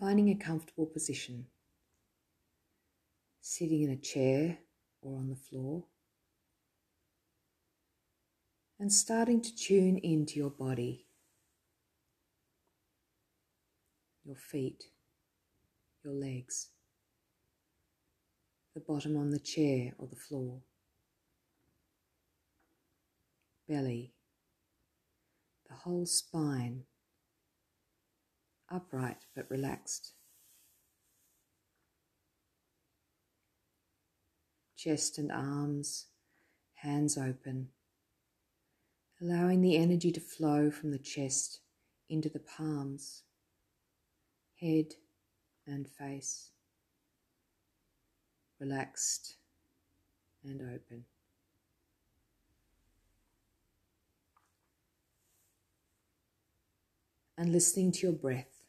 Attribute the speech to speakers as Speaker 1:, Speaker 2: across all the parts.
Speaker 1: Finding a comfortable position, sitting in a chair or on the floor, and starting to tune into your body, your feet, your legs, the bottom on the chair or the floor, belly, the whole spine, upright but relaxed. Chest and arms, hands open, allowing the energy to flow from the chest into the palms, head and face, relaxed and open. And listening to your breath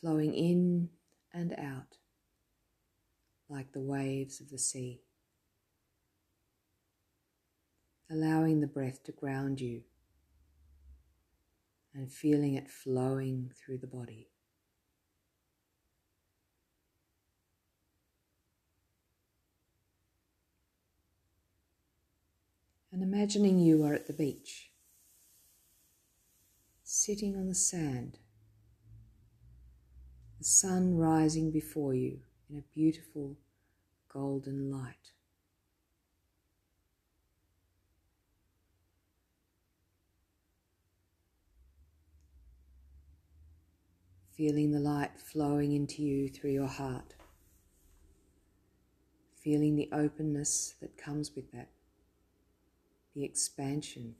Speaker 1: flowing in and out like the waves of the sea. Allowing the breath to ground you and feeling it flowing through the body. And imagining you are at the beach, sitting on the sand the sun rising before you in a beautiful golden light. Feeling the light flowing into you through your heart. Feeling the openness that comes with that, the expansion.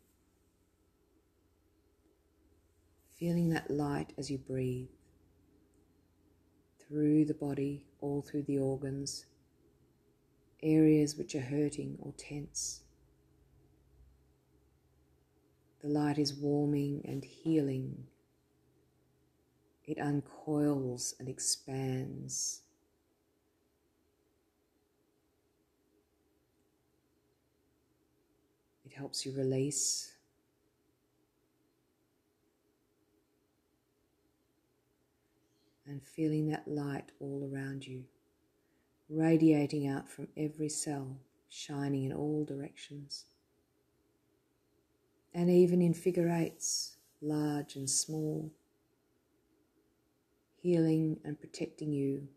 Speaker 1: Feeling that light as you breathe through the body, all through the organs, areas which are hurting or tense. The light is warming and healing. It uncoils and expands. It helps you release and feeling that light all around you, radiating out from every cell, shining in all directions. And even in figure eights, large and small, healing and protecting you.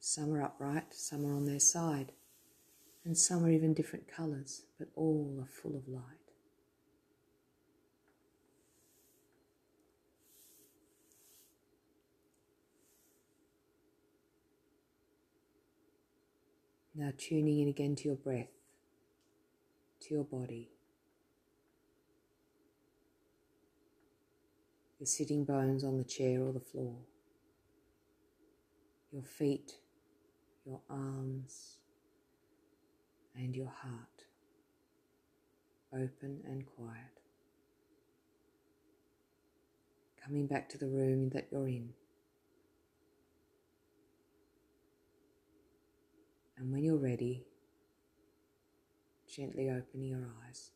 Speaker 1: Some are upright, some are on their side, and some are even different colours, but all are full of light. Now tuning in again to your breath, to your body. Your sitting bones on the chair or the floor. Your feet, your arms, and your heart. Open and quiet. Coming back to the room that you're in. And when you're ready, gently open your eyes.